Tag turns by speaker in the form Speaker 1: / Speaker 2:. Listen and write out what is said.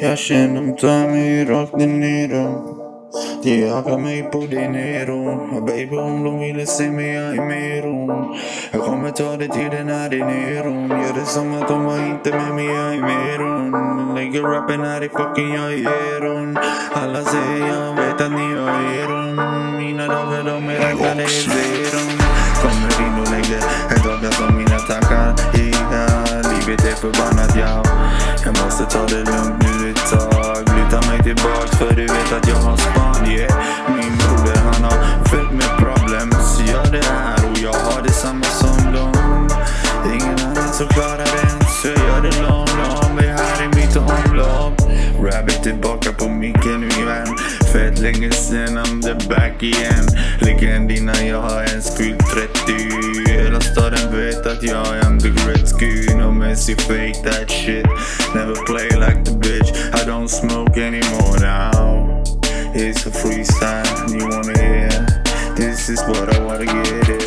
Speaker 1: Cashen de tar mig rakt ner De jagar mig på dinero Baby om de ville se mig jag är dem Jag kommer ta det till den här dineron Gör det som att de var inte med mig jag är dem Lägger rappen här i fucking jag är eron Alla säger jag vet att ni har eron Mina dagar de är räknade i zeron Kommer in och lägger helt förbannat ja. Jag måste ta det lugnt nu ett tag. Luta mig tillbaks för du vet att jag har span yeah. Min broder han har fett med problems. Jag det här och jag har detsamma som dem. Ingen annan som klarar det så jag gör det lång, lång بتبقى بأمي man Fed legesen on the back igen Legenderna jag har en skuld 30 Hela staden vet att I am the great skill. No messy fake that shit. Never play like the bitch. I don't smoke anymore now. It's a freestyle you wanna hear? This is what I wanna get it.